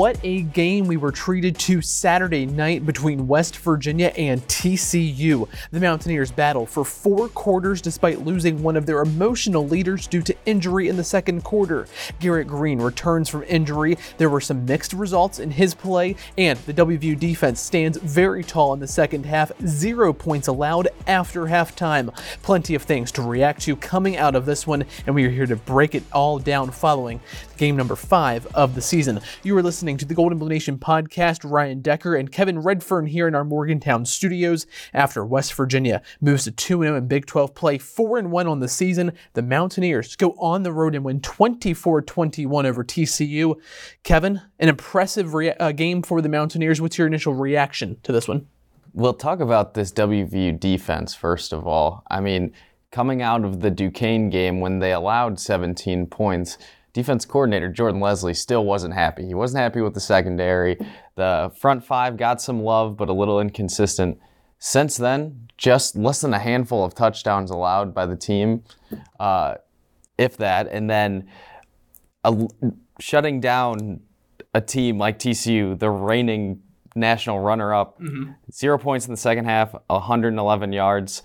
what a game we were treated to Saturday night between West Virginia and TCU. The Mountaineers battled for four quarters despite losing one of their emotional leaders due to injury in the second quarter. Garrett Greene returns from injury. There were some mixed results in his play, and the WVU defense stands very tall in the second half, zero points allowed after halftime. Plenty of things to react to coming out of this one, and we are here to break it all down following game number five of the season. You are listening to the Golden Nation podcast. Ryan Decker and Kevin Redfern here in our Morgantown studios. After West Virginia moves to 2 0 in Big 12 play, 4 1 on the season, the Mountaineers go on the road and win 24 21 over TCU. Kevin, an impressive uh, game for the Mountaineers. What's your initial reaction to this one? We'll talk about this WVU defense first of all. I mean, coming out of the Duquesne game when they allowed 17 points, defense coordinator Jordan Lesley still wasn't happy. He wasn't happy with the secondary. The front five got some love, but a little inconsistent. Since then, just less than a handful of touchdowns allowed by the team, uh, if that, and then a, shutting down a team like TCU, the reigning national runner-up, mm-hmm. zero points in the second half, 111 yards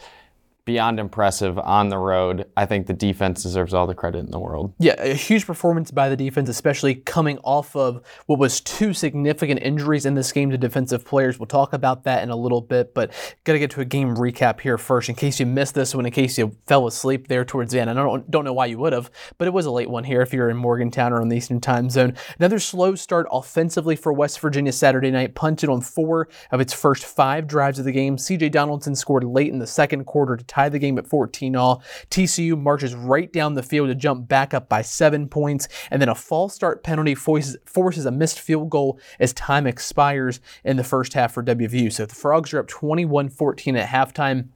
beyond impressive on the road. I think the defense deserves all the credit in the world. Yeah, a huge performance by the defense, especially coming off of what was two significant injuries in this game to defensive players. We'll talk about that in a little bit, but got to get to a game recap here first in case you missed this one, in case you fell asleep there towards the end. I don't, don't know why you would have, but it was a late one here if you're in Morgantown or in the Eastern Time Zone. Another slow start offensively for West Virginia Saturday night, punted on four of its first five drives of the game. CJ Donaldson scored late in the second quarter to tie the game at 14 all. TCU marches right down the field to jump back up by seven points, and then a false start penalty forces, forces a missed field goal as time expires in the first half for WVU. So the Frogs are up 21 14 at halftime.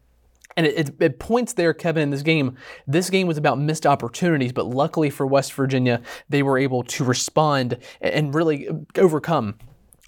And it, it, it, points there, Kevin, in this game. This game was about missed opportunities, but luckily for West Virginia, they were able to respond and really uh, overcome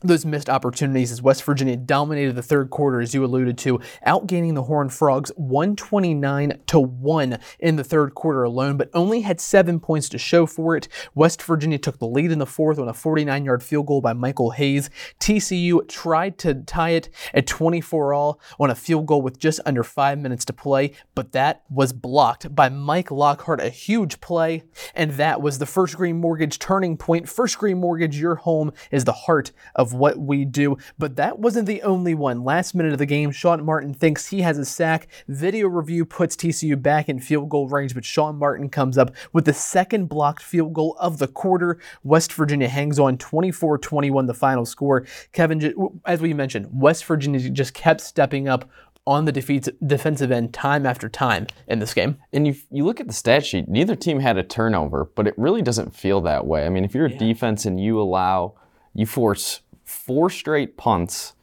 those missed opportunities as West Virginia dominated the third quarter, as you alluded to, outgaining the Horned Frogs 129 to 1 in the third quarter alone, but only had seven points to show for it. West Virginia took the lead in the fourth on a 49 yard field goal by Michael Hayes. TCU tried to tie it at 24 all on a field goal with just under five minutes to play, but that was blocked by Mike Lockhart, a huge play, and that was the First Green Mortgage turning point. First Green Mortgage, your home is the heart of what we do. But that wasn't the only one. Last minute of the game, Sean Martin thinks he has a sack. Video review puts TCU back in field goal range, but Sean Martin comes up with the second blocked field goal of the quarter. West Virginia hangs on 24 21, the final score. Kevin, as we mentioned, West Virginia just kept stepping up on the defeats, defensive end time after time in this game. And you you look at the stat sheet, neither team had a turnover, but it really doesn't feel that way. I mean, if you're a defense and you allow, you force four straight punts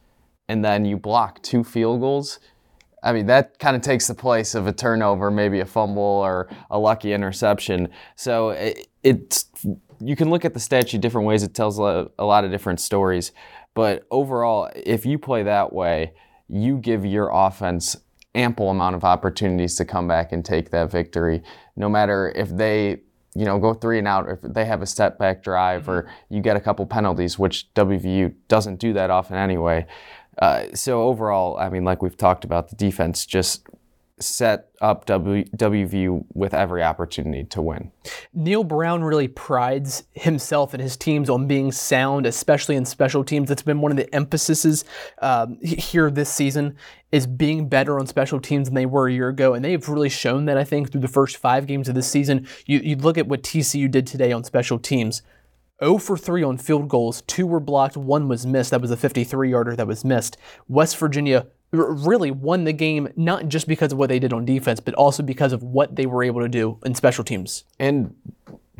and then you block two field goals, I mean, that kind of takes the place of a turnover, maybe a fumble or a lucky interception. So it, it's you can look at the statue different ways. It tells a, a lot of different stories. But overall, if you play that way, you give your offense ample amount of opportunities to come back and take that victory. No matter if they you know, go three and out if they have a step back drive mm-hmm. or you get a couple penalties, which WVU doesn't do that often anyway. Uh, so overall, I mean, like we've talked about, the defense just set up w, WVU with every opportunity to win. Neal Brown really prides himself and his teams on being sound, especially in special teams. That's been one of the emphases um, here this season is being better on special teams than they were a year ago, and they've really shown that. I think through the first five games of this season, you, you look at what TCU did today on special teams. 0 for 3 on field goals, two were blocked, one was missed. That was a 53 yarder that was missed. West Virginia really won the game not just because of what they did on defense, but also because of what they were able to do in special teams. And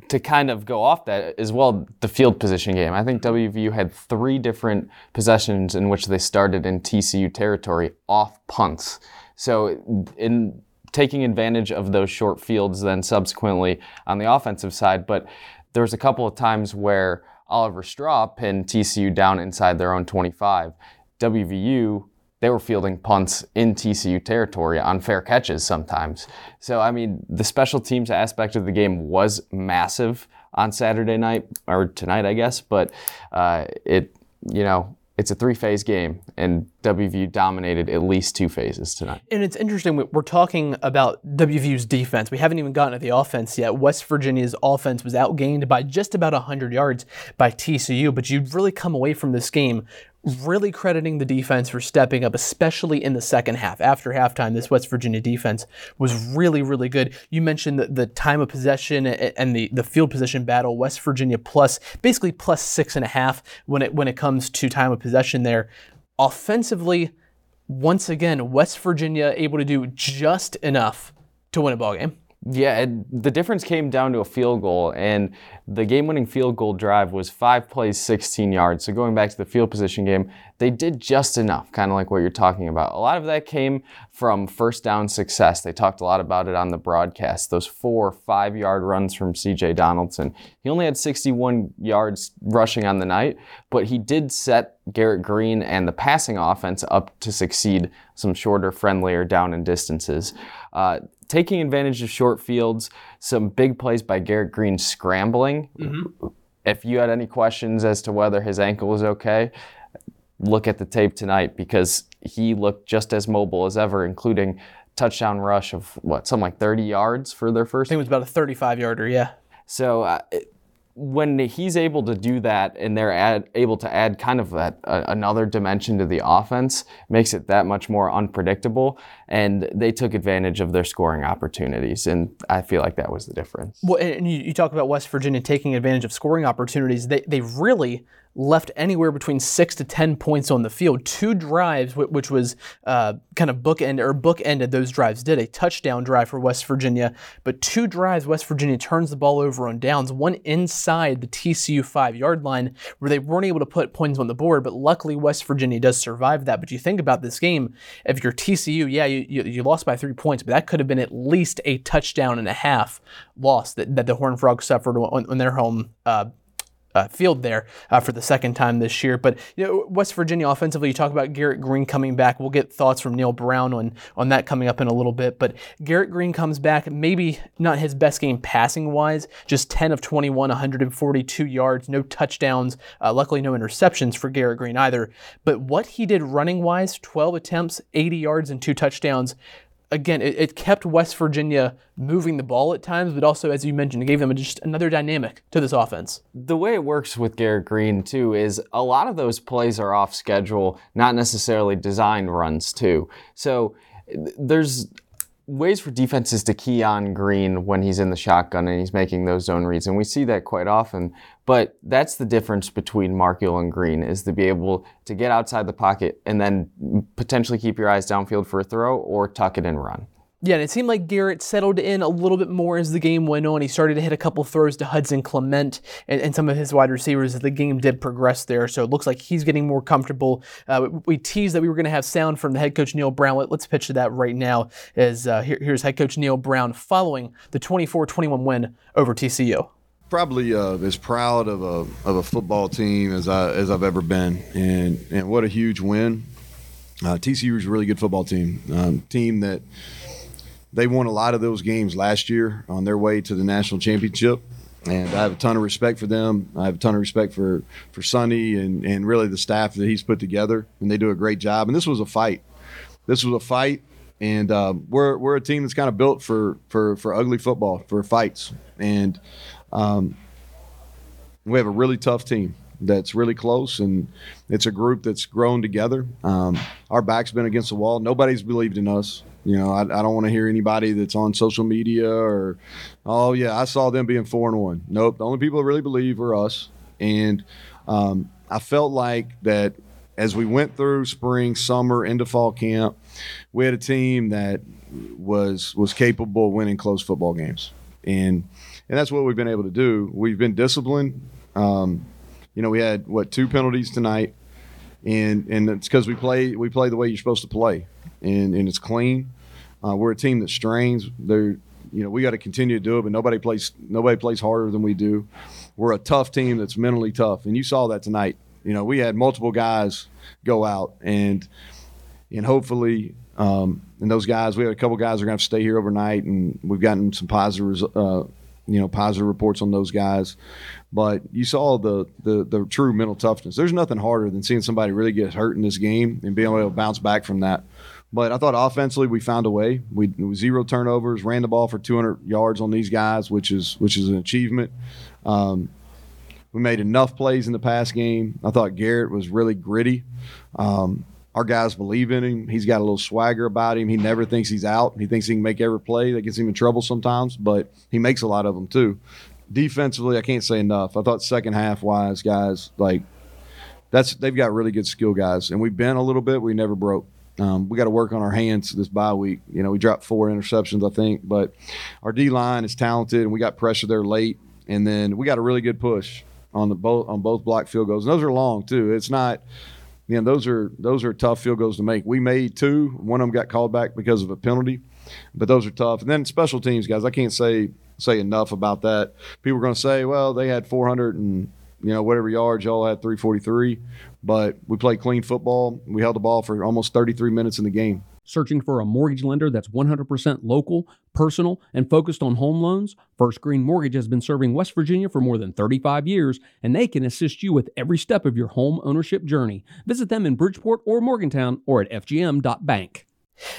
to kind of go off that as well, the field position game. I think WVU had three different possessions in which they started in TCU territory off punts. So in taking advantage of those short fields then subsequently on the offensive side, but there was a couple of times where Oliver Straw pinned TCU down inside their own 25. WVU they were fielding punts in TCU territory on fair catches sometimes. So, I mean, the special teams aspect of the game was massive on Saturday night or tonight, I guess. But uh, it, you know, it's a three phase game, and WVU dominated at least two phases tonight. And it's interesting, we're talking about WVU's defense. We haven't even gotten to the offense yet. West Virginia's offense was outgained by just about 100 yards by TCU, but you've really come away from this game really crediting the defense for stepping up, especially in the second half. After halftime, this West Virginia defense was really, really good. You mentioned the, the time of possession and the, the field position battle. West Virginia plus basically plus six and a half when it when it comes to time of possession there. Offensively, once again, West Virginia able to do just enough to win a ball game. Yeah, it, the difference came down to a field goal, and the game winning field goal drive was five plays, 16 yards. So, going back to the field position game, they did just enough, kind of like what you're talking about. A lot of that came from first down success. They talked a lot about it on the broadcast. Those four, five yard runs from CJ Donaldson. He only had 61 yards rushing on the night, but he did set Garrett Greene and the passing offense up to succeed some shorter, friendlier down and distances. Uh, taking advantage of short fields, some big plays by Garrett Greene scrambling. Mm-hmm. If you had any questions as to whether his ankle was okay, look at the tape tonight because he looked just as mobile as ever, including touchdown rush of what, something like 30 yards for their first. I think it was about a 35 yarder, yeah. So uh, it, when he's able to do that and they're able to add kind of that uh, another dimension to the offense makes it that much more unpredictable. And they took advantage of their scoring opportunities and i feel like that was the difference. Well and you, you talk about west virginia taking advantage of scoring opportunities. They, they really left anywhere between six to ten points on the field. Two drives, which was uh, kind of bookend or bookended those drives, did a touchdown drive for West Virginia, but two drives West Virginia turns the ball over on downs. One inside the TCU five yard line where they weren't able to put points on the board, but luckily West Virginia does survive that. But you think about this game, if you're TCU, yeah, you, you, you lost by three points, but that could have been at least a touchdown and a half loss that, that the Horned Frogs suffered on, on their home uh, uh, field there uh, for the second time this year. But you know, West Virginia offensively, you talk about Garrett Greene coming back. We'll get thoughts from Neal Brown on on that coming up in a little bit. But Garrett Greene comes back, maybe not his best game passing wise, just 10 of 21, 142 yards, no touchdowns. Uh, luckily, no interceptions for Garrett Greene either. But what he did running wise, 12 attempts, 80 yards, and two touchdowns again, it, it, kept West Virginia moving the ball at times, but also, as you mentioned, it gave them just another dynamic to this offense. The way it works with Garrett Greene, too, is a lot of those plays are off schedule, not necessarily designed runs, too. So there's ways for defenses to key on Greene when he's in the shotgun and he's making those zone reads, and we see that quite often. But that's the difference between Marchiol and Greene is to be able to get outside the pocket and then potentially keep your eyes downfield for a throw or tuck it and run. Yeah, and it seemed like Garrett settled in a little bit more as the game went on. He started to hit a couple throws to Hudson Clement and, and some of his wide receivers as the game did progress there. So it looks like he's getting more comfortable. Uh, we, teased that we were going to have sound from the head coach Neal Brown. Let, us pitch to that right now. As uh, here, here's head coach Neal Brown following the 24-21 win over TCU. Probably uh, as proud of a of a football team as I as I've ever been, and and what a huge win. Uh, TCU is a really good football team, um, team that they won a lot of those games last year on their way to the national championship. And I have a ton of respect for them. I have a ton of respect for, for Sonny and, and really the staff that he's put together. And they do a great job. And this was a fight. This was a fight. And uh, we're, we're a team that's kind of built for, for, for ugly football, for fights. And um, we have a really tough team that's really close, and it's a group that's grown together. Um, our back's been against the wall. Nobody's believed in us. You know, I, I don't want to hear anybody that's on social media or, oh yeah, I saw them being four and one. Nope, the only people that really believe are us. And um, I felt like that as we went through spring, summer, into fall camp, we had a team that was was capable of winning close football games, and and that's what we've been able to do. We've been disciplined. Um, you know, we had what two penalties tonight, and and it's because we play we play the way you're supposed to play, and and it's clean. Uh, we're a team that strains. They're you know we got to continue to do it, but nobody plays nobody plays harder than we do. We're a tough team that's mentally tough, and you saw that tonight. You know, we had multiple guys go out, and and hopefully, um, and those guys, we had a couple guys are going to stay here overnight, and we've gotten some positive, uh, you know, positive reports on those guys. But you saw the, the the true mental toughness. There's nothing harder than seeing somebody really get hurt in this game and being able to bounce back from that. But I thought offensively we found a way. We zero turnovers, ran the ball for 200 yards on these guys, which is which is an achievement. Um, we made enough plays in the pass game. I thought Garrett was really gritty. Um, our guys believe in him. He's got a little swagger about him. He never thinks he's out. He thinks he can make every play. That gets him in trouble sometimes, but he makes a lot of them too. Defensively, I can't say enough. I thought second half wise, guys, like that's they've got really good skill guys, and we've been a little bit. We never broke. Um, we got to work on our hands this bye week. You know, we dropped four interceptions, I think, but our D line is talented, and we got pressure there late, and then we got a really good push on the both on both block field goals. And those are long too. It's not, you know, those are those are tough field goals to make. We made two. One of them got called back because of a penalty, but those are tough. And then special teams guys, I can't say say enough about that. People are going to say, well, they had 400 and you know whatever yards, y'all had 343, but we played clean football. We held the ball for almost 33 minutes in the game. Searching for a mortgage lender that's 100% local, personal, and focused on home loans? First Green Mortgage has been serving West Virginia for more than 35 years, and they can assist you with every step of your home ownership journey. Visit them in Bridgeport or Morgantown or at fgm.bank.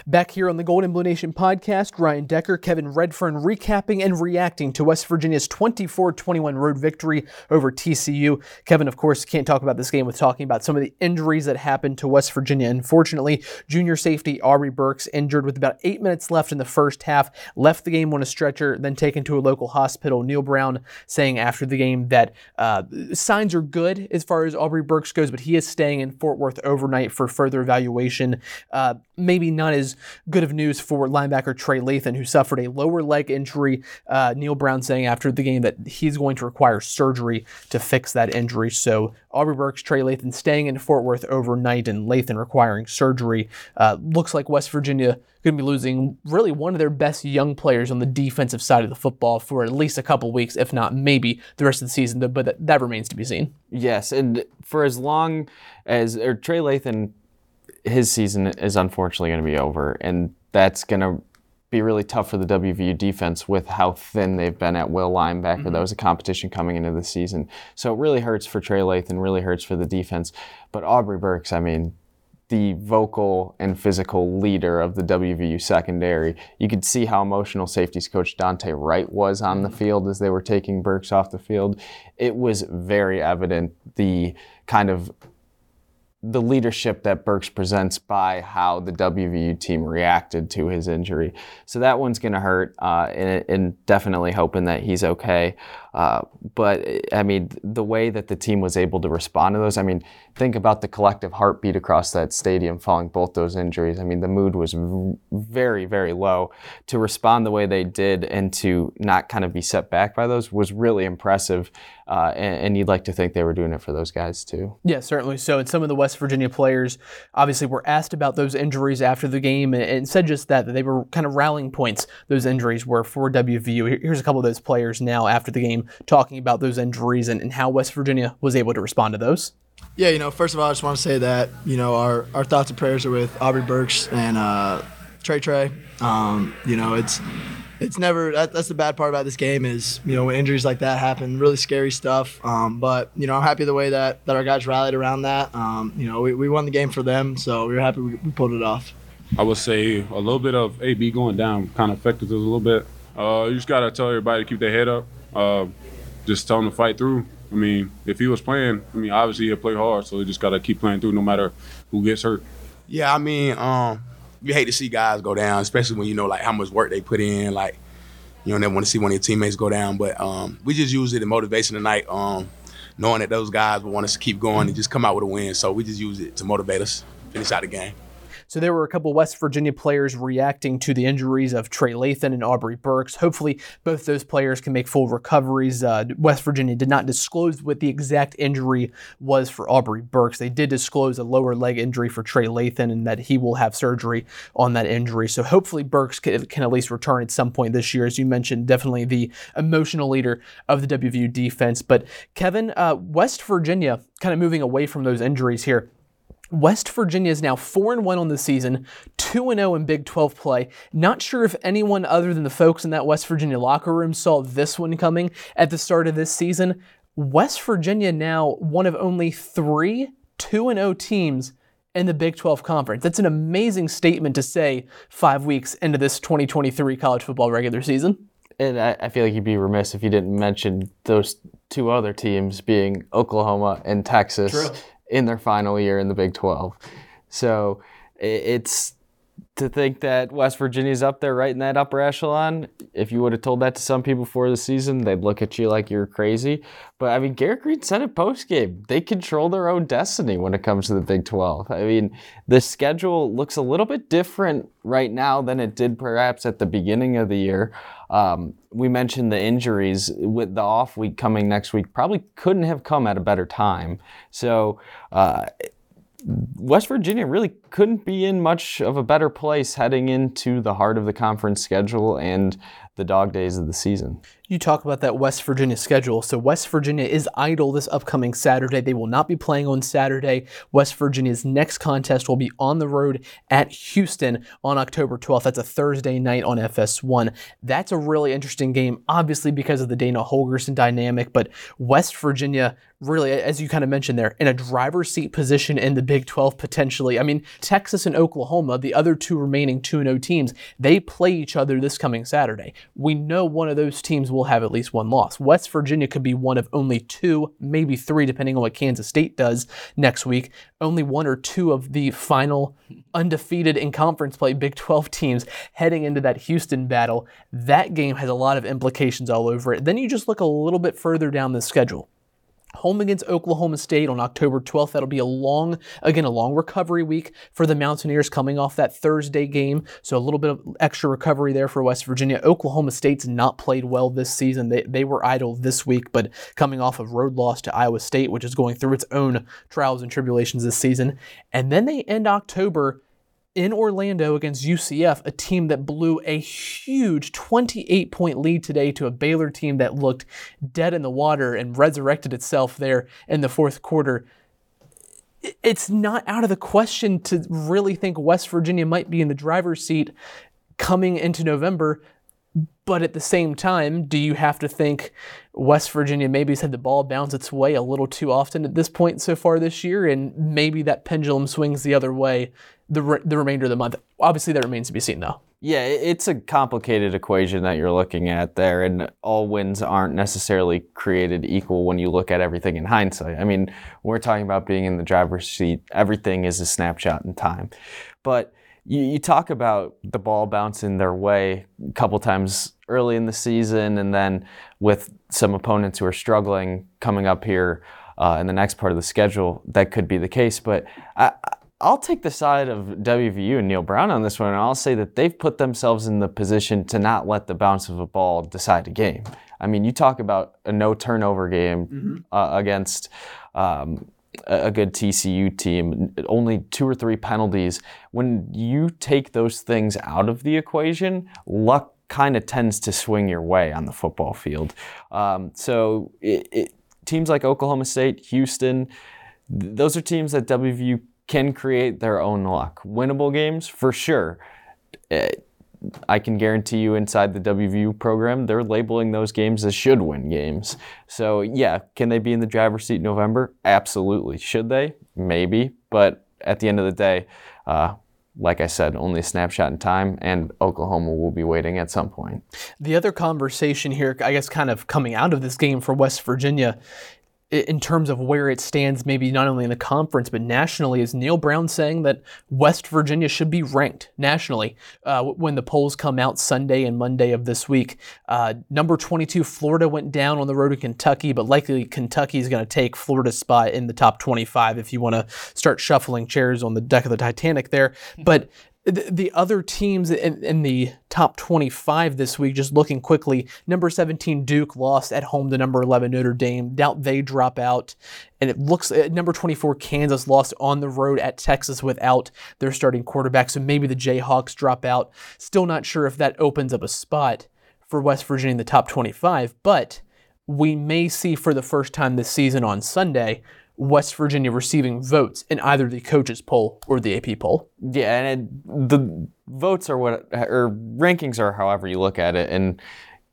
Back here on the Gold and Blue Nation podcast, Ryan Decker, Kevin Redfern recapping and reacting to West Virginia's 24 21 road victory over TCU. Kevin, of course, can't talk about this game with talking about some of the injuries that happened to West Virginia. Unfortunately, junior safety Aubrey Burks injured with about eight minutes left in the first half, left the game on a stretcher, then taken to a local hospital. Neal Brown saying after the game that uh, signs are good as far as Aubrey Burks goes, but he is staying in Fort Worth overnight for further evaluation. Uh, maybe not as good of news for linebacker Trey Lathan, who suffered a lower leg injury. Uh, Neal Brown saying after the game that he's going to require surgery to fix that injury. So Aubrey Burks, Trey Lathan staying in Fort Worth overnight, and Lathan requiring surgery. Uh, looks like West Virginia going to be losing really one of their best young players on the defensive side of the football for at least a couple weeks, if not maybe the rest of the season. But that, that remains to be seen. Yes, and for as long as or Trey Lathan his season is unfortunately going to be over, and that's going to be really tough for the WVU defense with how thin they've been at will linebacker. Mm-hmm. That was a competition coming into the season. So it really hurts for Trey Lathan, really hurts for the defense. But Aubrey Burks, I mean, the vocal and physical leader of the WVU secondary. You could see how emotional safeties coach Dontae Wright was on the mm-hmm. field as they were taking Burks off the field. It was very evident the kind of the leadership that Burks presents by how the WVU team reacted to his injury. So that one's going to hurt, uh, and, and, definitely hoping that he's okay. Uh, but I mean, the way that the team was able to respond to those, I mean, think about the collective heartbeat across that stadium following both those injuries. I mean, the mood was very, very low. To respond the way they did and to not kind of be set back by those was really impressive. Uh, and, and, you'd like to think they were doing it for those guys too. Yeah, certainly so. And some of the West Virginia players obviously were asked about those injuries after the game and, and said just that, that they were kind of rallying points, those injuries were for WVU. Here's a couple of those players now after the game talking about those injuries and, and how West Virginia was able to respond to those. Yeah, you know, first of all, I just want to say that, you know, our, our thoughts and prayers are with Aubrey Burks and uh, Trey Trey. Um, you know, it's it's never that, that's the bad part about this game is you know when injuries like that happen, really scary stuff. Um, but you know I'm happy the way that that our guys rallied around that. Um, you know we, we won the game for them, so we were happy we, we, pulled it off. I would say a little bit of AB going down kind of affected us a little bit. Uh, you just gotta tell everybody to keep their head up. Uh, just tell them to fight through. I mean, if he was playing, I mean, obviously he'll play hard, so he just gotta keep playing through no matter who gets hurt. Yeah, I mean, um, you hate to see guys go down, especially when you know like how much work they put in. Like, you know, never want to see one of your teammates go down. But um, we just use it in motivation tonight, um, knowing that those guys will want us to keep going and just come out with a win. So we just use it to motivate us, finish out the game. So there were a couple West Virginia players reacting to the injuries of Trey Lathan and Aubrey Burks. Hopefully, both those players can make full recoveries. Uh, West Virginia did not disclose what the exact injury was for Aubrey Burks. They did disclose a lower leg injury for Trey Lathan and that he will have surgery on that injury. So hopefully, Burks can, can at least return at some point this year. As you mentioned, definitely the emotional leader of the WVU defense. But Kevin, uh, West Virginia kind of moving away from those injuries here West Virginia is now 4 and 1 on the season, 2 and 0 in Big 12 play. Not sure if anyone other than the folks in that West Virginia locker room saw this one coming at the start of this season. West Virginia now one of only 3 2 and 0 teams in the Big 12 conference. That's an amazing statement to say 5 weeks into this 2023 college football regular season. And I, I feel like you'd be remiss if you didn't mention those two other teams being Oklahoma and Texas True. In their final year in the Big 12. So it's to think that West Virginia's up there right in that upper echelon. If you would have told that to some people before the season, they'd look at you like you're crazy. But I mean, Garrett Greene said it post game. They control their own destiny when it comes to the Big 12. I mean, the schedule looks a little bit different right now than it did perhaps at the beginning of the year. Um, we mentioned the injuries with the off week coming next week, probably couldn't have come at a better time. So, uh, West Virginia really couldn't be in much of a better place heading into the heart of the conference schedule and the dog days of the season. You talk about that West Virginia schedule. So West Virginia is idle this upcoming Saturday. They will not be playing on Saturday. West Virginia's next contest will be on the road at Houston on October 12th. That's a Thursday night on FS1. That's a really interesting game, obviously because of the Dana Holgorsen dynamic, but West Virginia really, as you kind of mentioned there, in a driver's seat position in the Big 12 potentially. I mean, Texas and Oklahoma, the other two remaining 2 0 teams, they play each other this coming Saturday. We know one of those teams will have at least one loss. West Virginia could be one of only two, maybe three, depending on what Kansas State does next week. Only one or two of the final undefeated in conference play Big 12 teams heading into that Houston battle. That game has a lot of implications all over it. Then you just look a little bit further down the schedule home against Oklahoma State on October 12th. That'll be a long, again, a long recovery week for the Mountaineers coming off that Thursday game. So a little bit of extra recovery there for West Virginia. Oklahoma State's not played well this season. They, they were idle this week, but coming off of road loss to Iowa State, which is going through its own trials and tribulations this season. And then they end October in Orlando against UCF, a team that blew a huge 28 point lead today to a Baylor team that looked dead in the water and resurrected itself there in the fourth quarter. It's not out of the question to really think West Virginia might be in the driver's seat coming into November. But at the same time, do you have to think West Virginia maybe has had the ball bounce its way a little too often at this point so far this year, and maybe that pendulum swings the other way the, re- the remainder of the month? Obviously, that remains to be seen, though. Yeah, it's a complicated equation that you're looking at there, and all wins aren't necessarily created equal when you look at everything in hindsight. I mean, we're talking about being in the driver's seat, everything is a snapshot in time. But you, you talk about the ball bouncing their way a couple times early in the season, and then with some opponents who are struggling coming up here uh, in the next part of the schedule, that could be the case. But I, I'll take the side of WVU and Neal Brown on this one, and I'll say that they've put themselves in the position to not let the bounce of a ball decide a game. I mean, you talk about a no turnover game uh, against um, a good TCU team, only two or three penalties. When you take those things out of the equation, luck kind of tends to swing your way on the football field. Um, so it, it, teams like Oklahoma State, Houston, th- those are teams that WVU can create their own luck. Winnable games, for sure. Eh, I can guarantee you inside the WVU program, they're labeling those games as should win games. So, yeah, can they be in the driver's seat in November? Absolutely. Should they? Maybe. But at the end of the day, uh, like I said, only a snapshot in time, and Oklahoma will be waiting at some point. The other conversation here, I guess, kind of coming out of this game for West Virginia, in terms of where it stands, maybe not only in the conference but nationally, is Neal Brown saying that West Virginia should be ranked nationally uh, when the polls come out Sunday and Monday of this week. Uh, number 22, Florida went down on the road to Kentucky, but likely Kentucky is going to take Florida's spot in the top 25 if you want to start shuffling chairs on the deck of the Titanic there. But the, the other teams in, in the top 25 this week, just looking quickly, number 17 Duke lost at home to number 11 Notre Dame. Doubt they drop out. And it looks at number 24 Kansas lost on the road at Texas without their starting quarterback. So maybe the Jayhawks drop out. Still not sure if that opens up a spot for West Virginia in the top 25, but we may see for the first time this season on Sunday West Virginia receiving votes in either the coaches poll or the AP poll. Yeah, and it, the votes are what, or rankings are however you look at it, and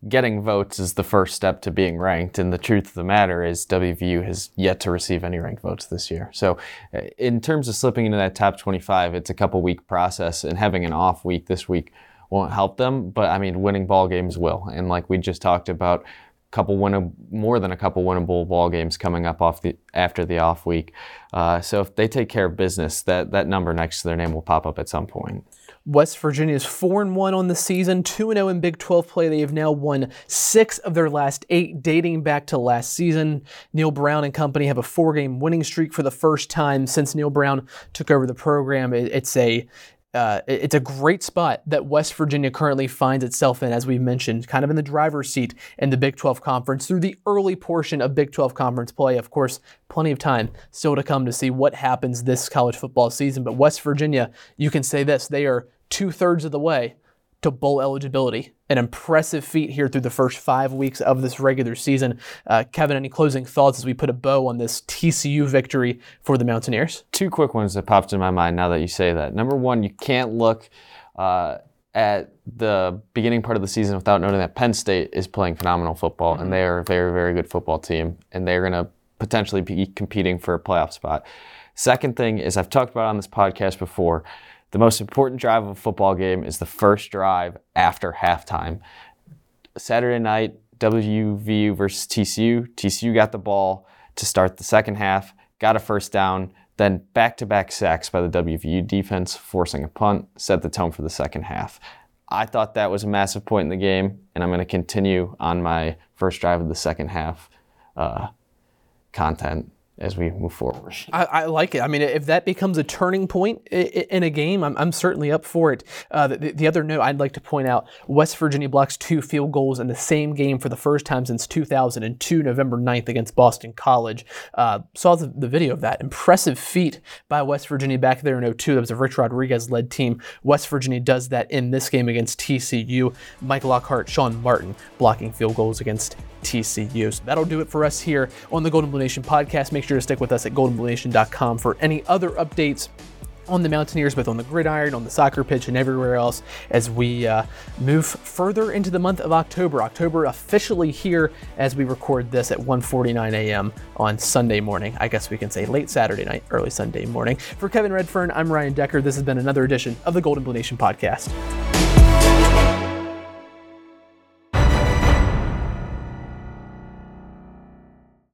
getting votes is the first step to being ranked. And the truth of the matter is, WVU has yet to receive any ranked votes this year. So, uh, in terms of slipping into that top 25, it's a couple week process, and having an off week this week won't help them. But I mean, winning ball games will. And like we just talked about, couple win more than a couple winnable ball games coming up off the after the off week. Uh, so if they take care of business, that that number next to their name will pop up at some point. West Virginia is 4 and 1 on the season, 2 and 0 in Big 12 play. They have now won 6 of their last 8 dating back to last season. Neal Brown and company have a 4-game winning streak for the first time since Neal Brown took over the program. It's a uh, it's a great spot that West Virginia currently finds itself in, as we mentioned, kind of in the driver's seat in the Big 12 Conference through the early portion of Big 12 Conference play. Of course, plenty of time still to come to see what happens this college football season. But West Virginia, you can say this they are two thirds of the way to bowl eligibility. An impressive feat here through the first five weeks of this regular season. Uh, Kevin, any closing thoughts as we put a bow on this TCU victory for the Mountaineers? Two quick ones that popped in my mind now that you say that. Number one, you can't look uh, at the beginning part of the season without noting that Penn State is playing phenomenal football, mm-hmm. and they are a very, very good football team, and they're going to potentially be competing for a playoff spot. Second thing is, I've talked about on this podcast before the most important drive of a football game is the first drive after halftime. Saturday night, WVU versus TCU. TCU got the ball to start the second half, got a first down, then back to back sacks by the WVU defense, forcing a punt, set the tone for the second half. I thought that was a massive point in the game, and I'm going to continue on my first drive of the second half uh, content as we move forward. I, I, like it. I mean, if that becomes a turning point in a game, I'm, I'm certainly up for it. Uh, the, the, other note I'd like to point out West Virginia blocks two field goals in the same game for the first time since 2002, November 9th, against Boston College. Uh, saw the, the, video of that. Impressive feat by West Virginia back there in 02. That was a Rich Rodriguez led team. West Virginia does that in this game against TCU. Mike Lockhart, Sean Martin blocking field goals against TCU. So that'll do it for us here on the Gold and Blue Nation podcast. Make sure to stick with us at goldenbluenation.com for any other updates on the Mountaineers, both on the gridiron, on the soccer pitch, and everywhere else as we uh, move further into the month of October. October officially here as we record this at 1:49 a.m. on Sunday morning. I guess we can say late Saturday night, early Sunday morning. For Kevin Redfern, I'm Ryan Decker. This has been another edition of the Gold and Blue Nation podcast.